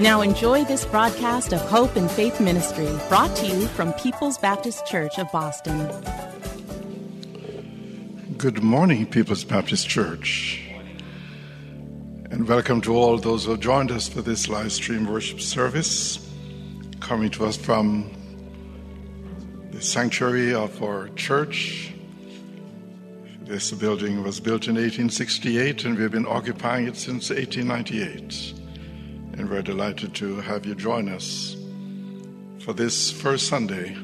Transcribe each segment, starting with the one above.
Now enjoy this broadcast of Hope and Faith Ministry, brought to you from People's Baptist Church of Boston. Good morning, People's Baptist Church. And welcome to all those who have joined us for this live stream worship service, coming to us from the sanctuary of our church. This building was built in 1868, and we've been occupying it since 1898 and we're delighted to have you join us for this first Sunday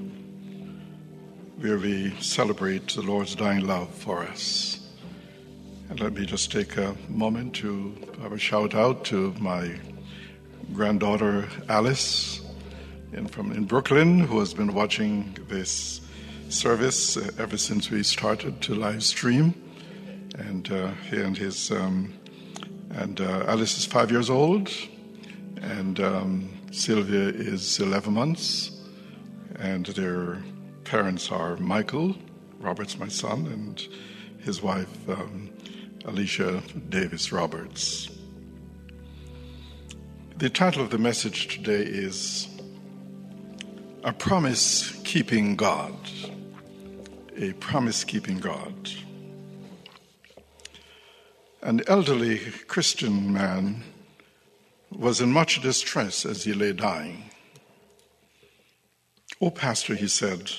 where we celebrate the Lord's dying love for us. And let me just take a moment to have a shout out to my granddaughter Alice in, from in Brooklyn, who has been watching this service ever since we started to live stream. And uh, and his um, and uh, Alice is five years old, and um, Sylvia is 11 months, and their parents are Michael, Roberts, my son, and his wife, um, Alicia Davis Roberts. The title of the message today is A Promise Keeping God. A Promise Keeping God. An elderly Christian man was in much distress as he lay dying. Oh, Pastor, he said,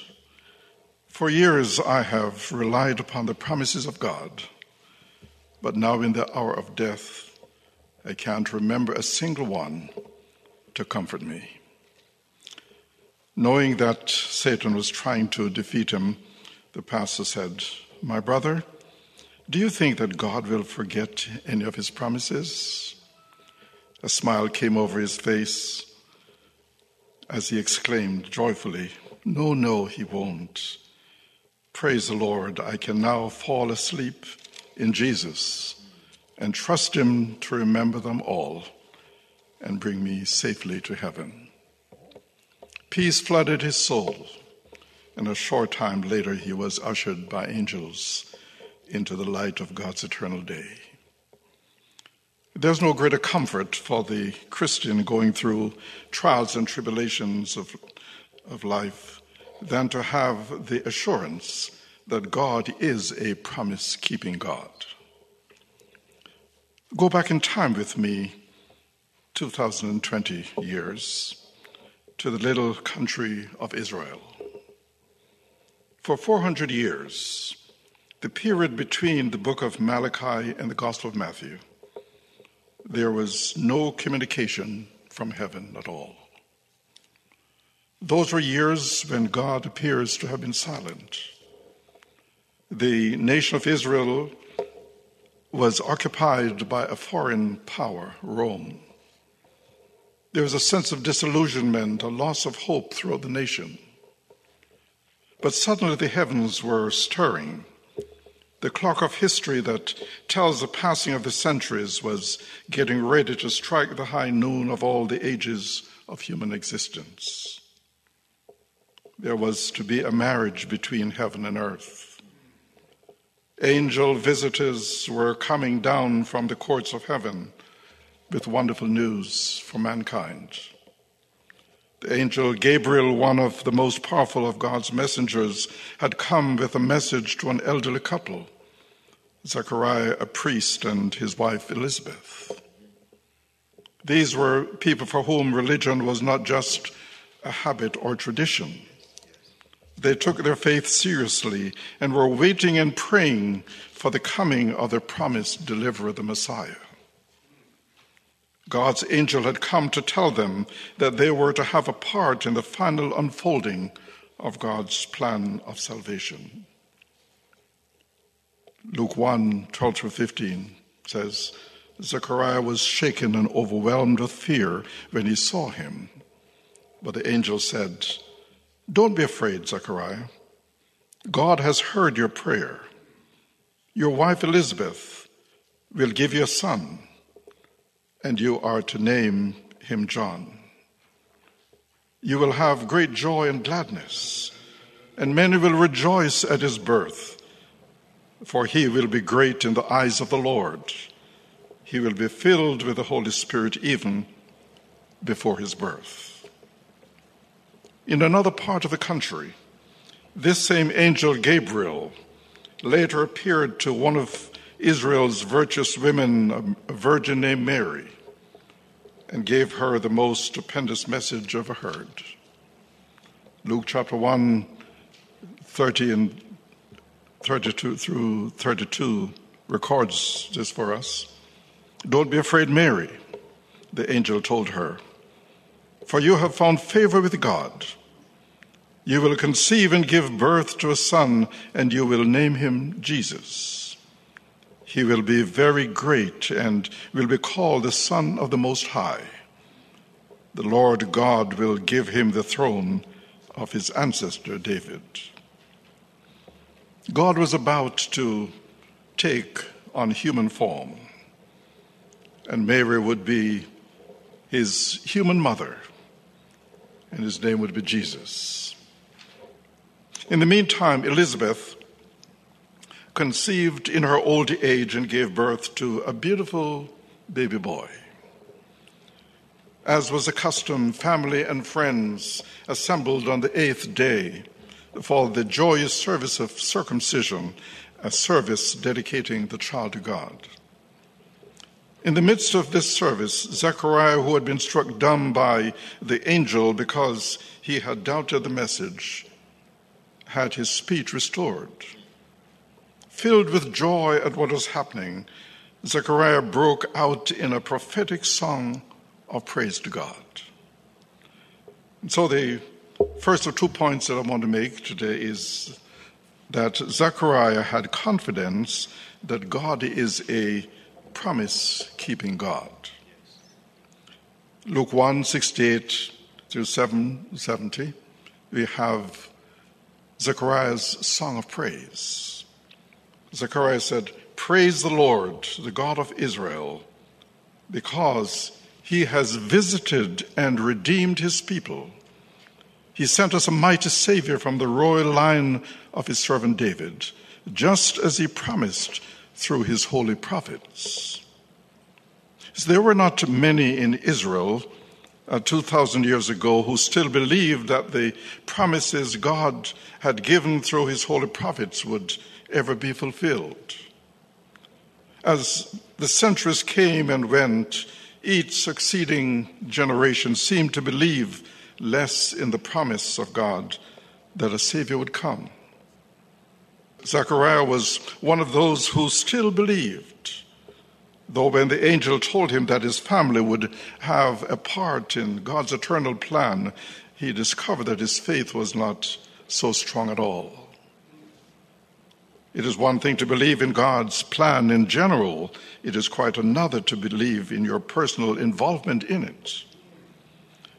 for years I have relied upon the promises of God, but now in the hour of death, I can't remember a single one to comfort me. Knowing that Satan was trying to defeat him, the pastor said, My brother, do you think that God will forget any of his promises? A smile came over his face as he exclaimed joyfully, No, no, he won't. Praise the Lord, I can now fall asleep in Jesus and trust him to remember them all and bring me safely to heaven. Peace flooded his soul, and a short time later he was ushered by angels into the light of God's eternal day. There's no greater comfort for the Christian going through trials and tribulations of, of life than to have the assurance that God is a promise keeping God. Go back in time with me, 2020 years, to the little country of Israel. For 400 years, the period between the book of Malachi and the Gospel of Matthew, there was no communication from heaven at all. Those were years when God appears to have been silent. The nation of Israel was occupied by a foreign power, Rome. There was a sense of disillusionment, a loss of hope throughout the nation. But suddenly the heavens were stirring the clock of history that tells the passing of the centuries was getting ready to strike the high noon of all the ages of human existence. There was to be a marriage between heaven and earth. Angel visitors were coming down from the courts of heaven with wonderful news for mankind. Angel Gabriel, one of the most powerful of God's messengers, had come with a message to an elderly couple, Zechariah, a priest, and his wife Elizabeth. These were people for whom religion was not just a habit or tradition. They took their faith seriously and were waiting and praying for the coming of the promised deliverer, the Messiah. God's angel had come to tell them that they were to have a part in the final unfolding of God's plan of salvation. Luke 1 12 through 15 says, Zechariah was shaken and overwhelmed with fear when he saw him. But the angel said, Don't be afraid, Zechariah. God has heard your prayer. Your wife Elizabeth will give you a son, and you are to name him John. You will have great joy and gladness, and many will rejoice at his birth, for he will be great in the eyes of the Lord. He will be filled with the Holy Spirit even before his birth. In another part of the country, this same angel Gabriel later appeared to one of Israel's virtuous women, a virgin named Mary, and gave her the most stupendous message ever heard. Luke chapter 1, 30 and 32 through 32 records this for us. Don't be afraid, Mary, the angel told her, for you have found favor with God. You will conceive and give birth to a son, and you will name him Jesus. He will be very great and will be called the Son of the Most High. The Lord God will give him the throne of his ancestor David. God was about to take on human form, and Mary would be his human mother, and his name would be Jesus. In the meantime, Elizabeth conceived in her old age and gave birth to a beautiful baby boy. As was the custom, family and friends assembled on the eighth day for the joyous service of circumcision, a service dedicating the child to God. In the midst of this service, Zechariah, who had been struck dumb by the angel because he had doubted the message, had his speech restored. Filled with joy at what was happening, Zechariah broke out in a prophetic song of praise to God. And so, the first of two points that I want to make today is that Zechariah had confidence that God is a promise keeping God. Luke 1 68 through 7 70, we have Zechariah's song of praise. Zechariah said, Praise the Lord, the God of Israel, because he has visited and redeemed his people. He sent us a mighty Savior from the royal line of his servant David, just as he promised through his holy prophets. There were not many in Israel uh, 2,000 years ago who still believed that the promises God had given through his holy prophets would ever be fulfilled. As the centuries came and went, each succeeding generation seemed to believe less in the promise of God that a Savior would come. Zechariah was one of those who still believed Though when the angel told him that his family would have a part in God's eternal plan, he discovered that his faith was not so strong at all. It is one thing to believe in God's plan in general, it is quite another to believe in your personal involvement in it.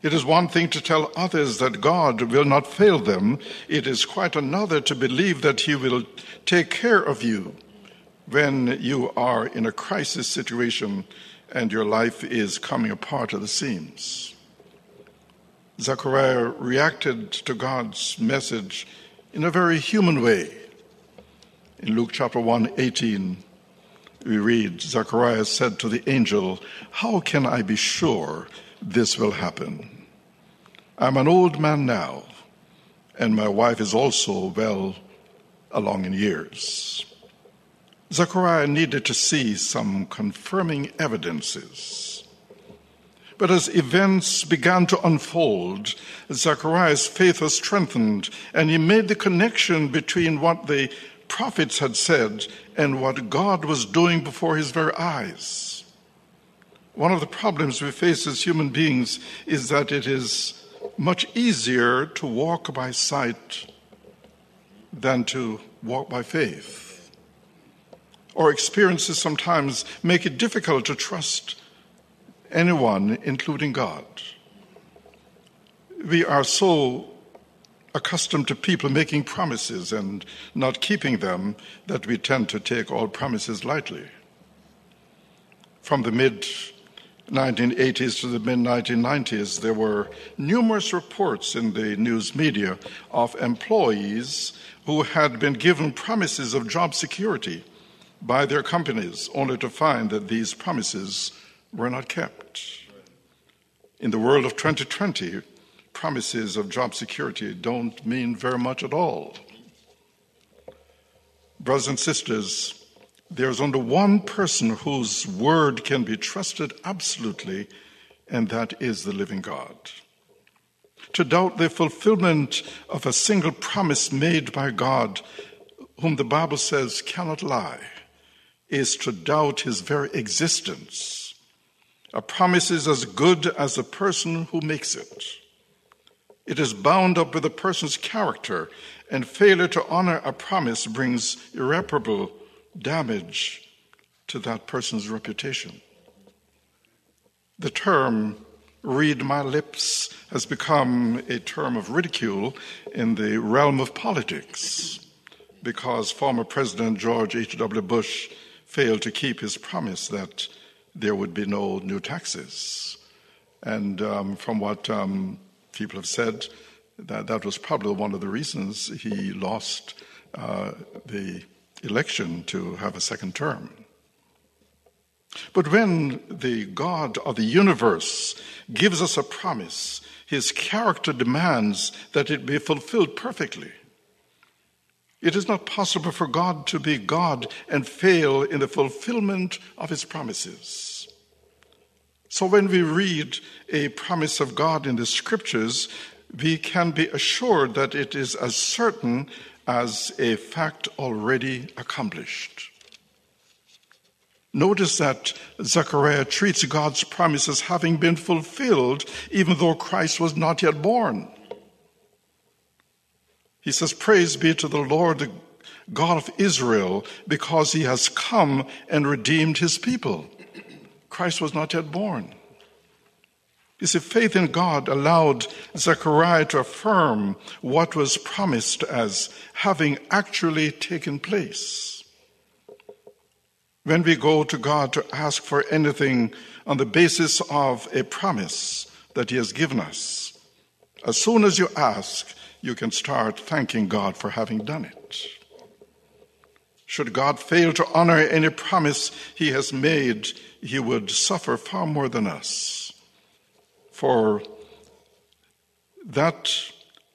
It is one thing to tell others that God will not fail them, it is quite another to believe that He will take care of you when you are in a crisis situation and your life is coming apart at the seams. Zechariah reacted to God's message in a very human way. In Luke chapter 1 18, we read Zechariah said to the angel, How can I be sure this will happen? I'm an old man now, and my wife is also well along in years. Zechariah needed to see some confirming evidences. But as events began to unfold, Zechariah's faith was strengthened, and he made the connection between what the prophets had said and what God was doing before his very eyes. One of the problems we face as human beings is that it is much easier to walk by sight than to walk by faith. Our experiences sometimes make it difficult to trust anyone, including God. We are so accustomed to people making promises and not keeping them that we tend to take all promises lightly. From the mid 1980s to the mid 1990s, there were numerous reports in the news media of employees who had been given promises of job security by their companies, only to find that these promises were not kept. In the world of 2020, promises of job security don't mean very much at all. Brothers and sisters, there's only one person whose word can be trusted absolutely, and that is the living God. To doubt the fulfillment of a single promise made by God, whom the Bible says cannot lie, is to doubt his very existence. A promise is as good as the person who makes it. It is bound up with a person's character, and failure to honor a promise brings irreparable damage to that person's reputation. The term read my lips has become a term of ridicule in the realm of politics because former President George H.W. Bush failed to keep his promise that there would be no new taxes. And um, from what um, people have said that that was probably one of the reasons he lost uh, the election to have a second term. But when the God of the universe gives us a promise, his character demands that it be fulfilled perfectly. It is not possible for God to be God and fail in the fulfillment of his promises. So when we read a promise of God in the scriptures, we can be assured that it is as certain as a fact already accomplished. Notice that Zechariah treats God's promise as having been fulfilled even though Christ was not yet born. He says, Praise be to the Lord, the God of Israel, because he has come and redeemed his people. Christ was not yet born. You see, faith in God allowed Zechariah to affirm what was promised as having actually taken place. When we go to God to ask for anything on the basis of a promise that He has given us, as soon as you ask, you can start thanking God for having done it. Should God fail to honor any promise he has made, he would suffer far more than us. For that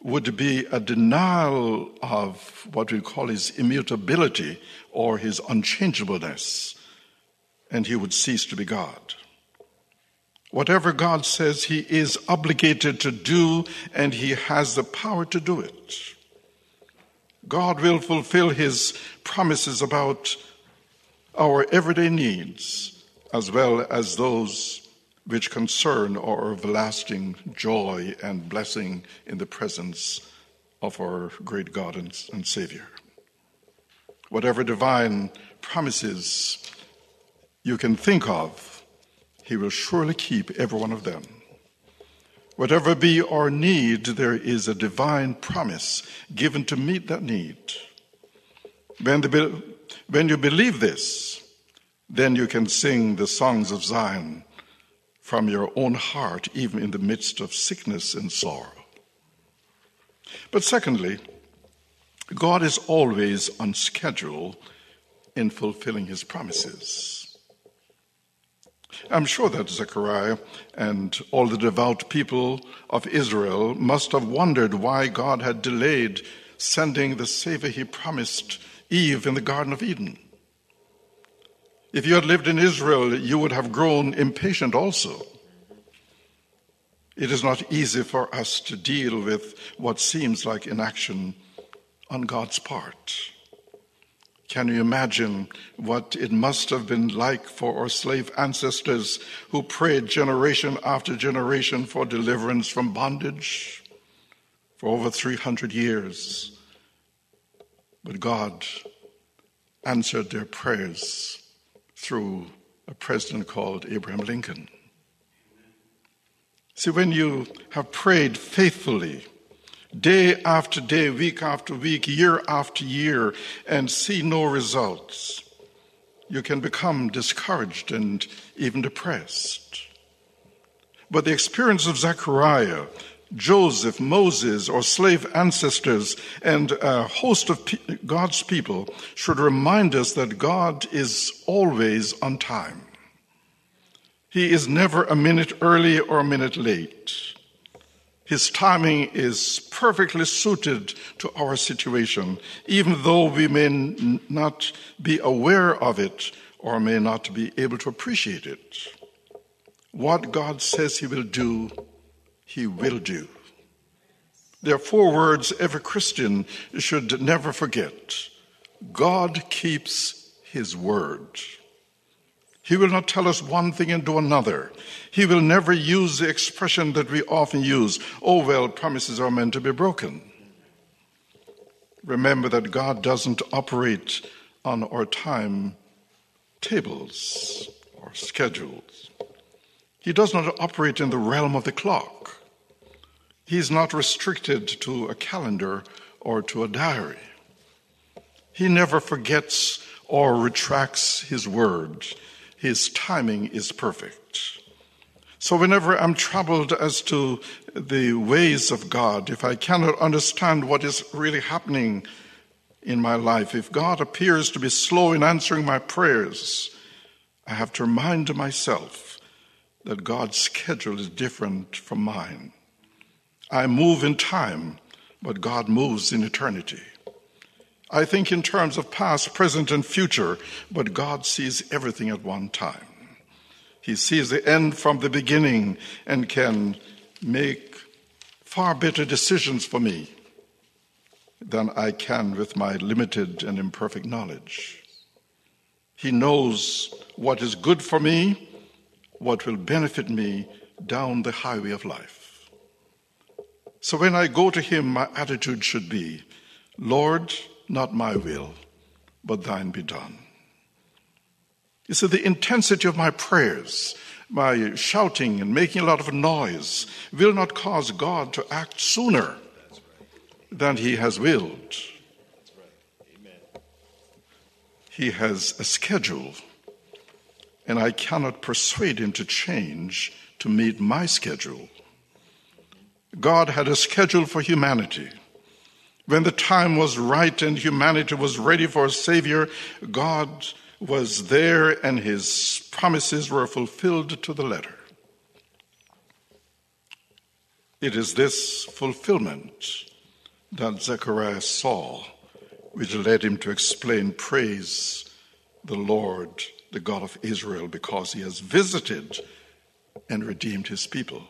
would be a denial of what we call his immutability or his unchangeableness, and he would cease to be God. Whatever God says, he is obligated to do, and he has the power to do it. God will fulfill his promises about our everyday needs as well as those which concern our everlasting joy and blessing in the presence of our great God and, and Savior. Whatever divine promises you can think of, He will surely keep every one of them. Whatever be our need, there is a divine promise given to meet that need. When, the, when you believe this, then you can sing the songs of Zion from your own heart, even in the midst of sickness and sorrow. But secondly, God is always on schedule in fulfilling his promises. I'm sure that Zechariah and all the devout people of Israel must have wondered why God had delayed sending the Savior he promised Eve in the Garden of Eden. If you had lived in Israel, you would have grown impatient also. It is not easy for us to deal with what seems like inaction on God's part. Can you imagine what it must have been like for our slave ancestors who prayed generation after generation for deliverance from bondage for over 300 years? But God answered their prayers through a president called Abraham Lincoln. See, when you have prayed faithfully, day after day, week after week, year after year, and see no results, you can become discouraged and even depressed. But the experience of Zechariah, Joseph, Moses, or slave ancestors, and a host of God's people should remind us that God is always on time. He is never a minute early or a minute late. His timing is perfectly suited to our situation, even though we may not be aware of it or may not be able to appreciate it. What God says He will do, He will do. There are four words every Christian should never forget God keeps His word. He will not tell us one thing and do another. He will never use the expression that we often use, oh, well, promises are meant to be broken. Remember that God doesn't operate on our time tables or schedules. He does not operate in the realm of the clock. He is not restricted to a calendar or to a diary. He never forgets or retracts his word. His timing is perfect. So, whenever I'm troubled as to the ways of God, if I cannot understand what is really happening in my life, if God appears to be slow in answering my prayers, I have to remind myself that God's schedule is different from mine. I move in time, but God moves in eternity. I think in terms of past, present, and future, but God sees everything at one time. He sees the end from the beginning and can make far better decisions for me than I can with my limited and imperfect knowledge. He knows what is good for me, what will benefit me down the highway of life. So when I go to Him, my attitude should be Lord, not my will, but thine be done. You see, the intensity of my prayers, my shouting and making a lot of noise, will not cause God to act sooner than he has willed. He has a schedule, and I cannot persuade him to change to meet my schedule. God had a schedule for humanity. When the time was right and humanity was ready for a Savior, God was there and his promises were fulfilled to the letter. It is this fulfillment that Zechariah saw, which led him to explain, Praise the Lord, the God of Israel, because he has visited and redeemed his people.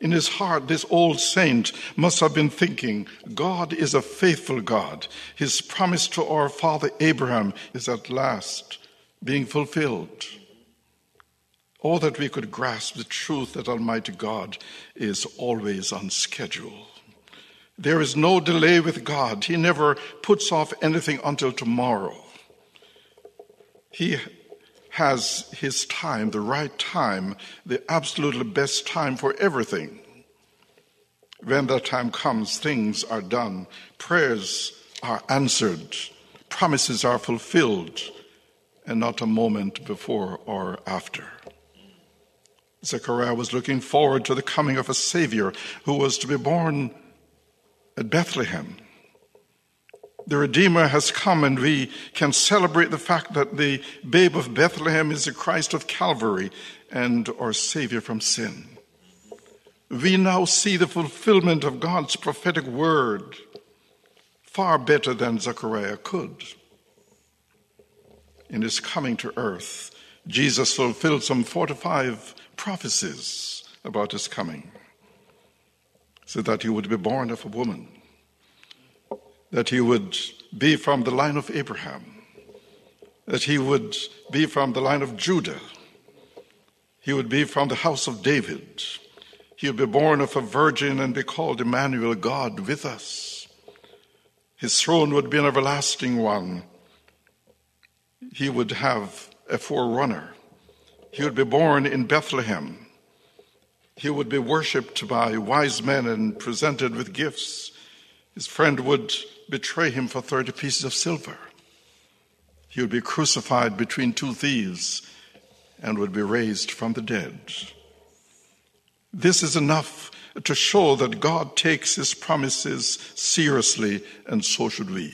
In his heart, this old saint must have been thinking, God is a faithful God. His promise to our father Abraham is at last being fulfilled. Or that we could grasp the truth that Almighty God is always on schedule. There is no delay with God. He never puts off anything until tomorrow. He has his time, the right time, the absolutely best time for everything. When that time comes, things are done, prayers are answered, promises are fulfilled, and not a moment before or after. Zechariah was looking forward to the coming of a Savior who was to be born at Bethlehem the Redeemer has come, and we can celebrate the fact that the babe of Bethlehem is the Christ of Calvary and our Savior from sin. We now see the fulfillment of God's prophetic word far better than Zechariah could. In his coming to earth, Jesus fulfilled some 45 prophecies about his coming. So that he would be born of a woman, that he would be from the line of Abraham, that he would be from the line of Judah, he would be from the house of David, he would be born of a virgin and be called Emmanuel, God with us. His throne would be an everlasting one. He would have a forerunner. He would be born in Bethlehem. He would be worshipped by wise men and presented with gifts. His friend would betray him for 30 pieces of silver. He would be crucified between two thieves and would be raised from the dead. This is enough to show that God takes his promises seriously, and so should we.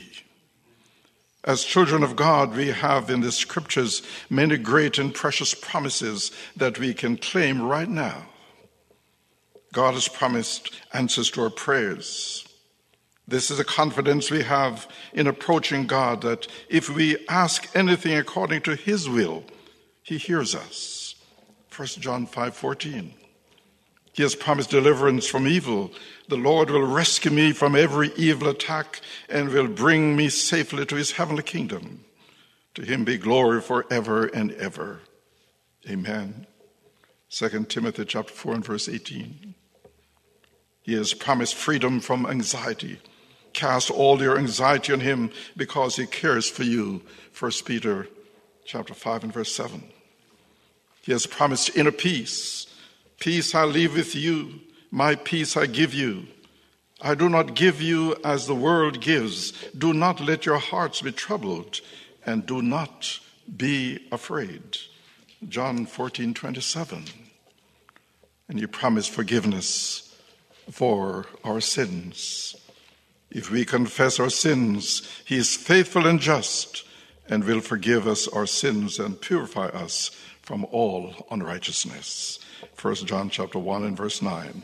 As children of God, we have in the scriptures many great and precious promises that we can claim right now. God has promised answers to our prayers. This is a confidence we have in approaching God that if we ask anything according to his will, he hears us. 1 John 5:14. He has promised deliverance from evil. The Lord will rescue me from every evil attack and will bring me safely to his heavenly kingdom. To him be glory forever and ever. Amen. 2 Timothy chapter 4 and verse 18. He has promised freedom from anxiety. Cast all your anxiety on him because he cares for you. 1 Peter chapter 5 and verse 7. He has promised inner peace Peace I leave with you, my peace I give you. I do not give you as the world gives. Do not let your hearts be troubled, and do not be afraid. John 14, 27. And you promise forgiveness for our sins. If we confess our sins, he is faithful and just and will forgive us our sins and purify us from all unrighteousness. 1 John chapter 1 and verse 9.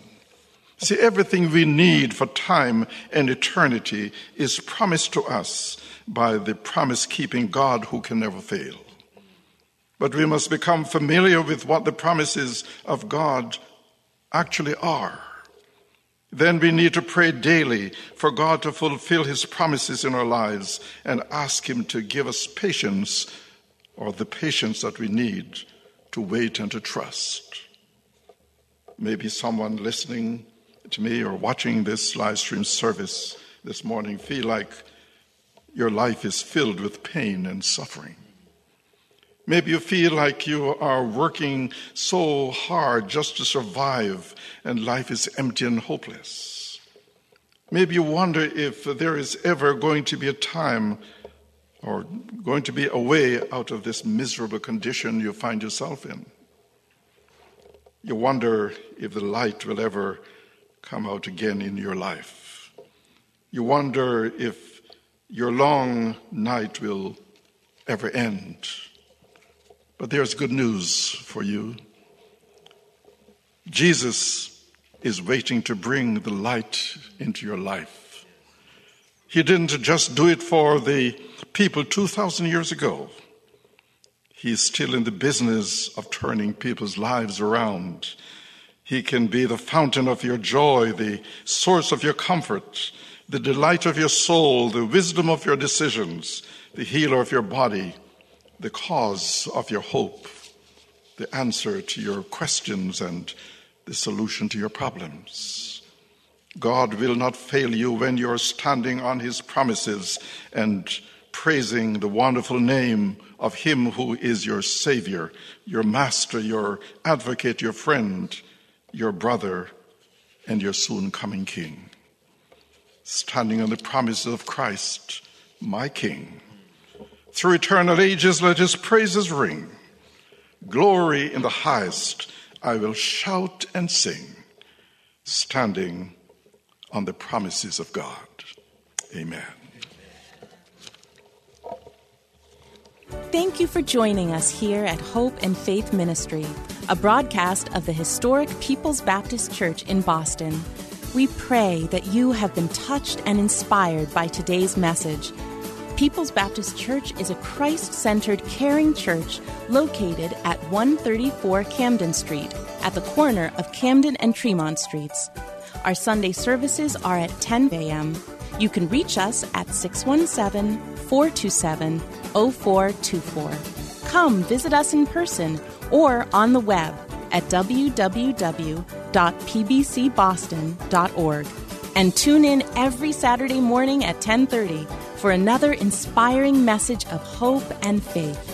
See, everything we need for time and eternity is promised to us by the promise keeping God who can never fail. But we must become familiar with what the promises of God actually are. Then we need to pray daily for God to fulfill his promises in our lives and ask him to give us patience or the patience that we need to wait and to trust. Maybe someone listening to me or watching this live stream service this morning feel like your life is filled with pain and suffering. Maybe you feel like you are working so hard just to survive and life is empty and hopeless. Maybe you wonder if there is ever going to be a time or going to be a way out of this miserable condition you find yourself in. You wonder if the light will ever come out again in your life. You wonder if your long night will ever end. But there's good news for you. Jesus is waiting to bring the light into your life. He didn't just do it for the people 2,000 years ago. He is still in the business of turning people's lives around. He can be the fountain of your joy, the source of your comfort, the delight of your soul, the wisdom of your decisions, the healer of your body, the cause of your hope, the answer to your questions, and the solution to your problems. God will not fail you when you're standing on his promises and praising the wonderful name of Him who is your Savior, your Master, your Advocate, your friend, your brother, and your soon coming King. Standing on the promises of Christ, my King. Through eternal ages, let His praises ring. Glory in the highest, I will shout and sing, standing on the promises of God. Amen. Thank you for joining us here at Hope and Faith Ministry, a broadcast of the historic People's Baptist Church in Boston. We pray that you have been touched and inspired by today's message. People's Baptist Church is a Christ centered, caring church located at 134 Camden Street, at the corner of Camden and Tremont Streets. Our Sunday services are at 10 a.m. You can reach us at 617 427 0424. Come visit us in person or on the web at www.pbcboston.org and tune in every Saturday morning at 10:30 for another inspiring message of hope and faith.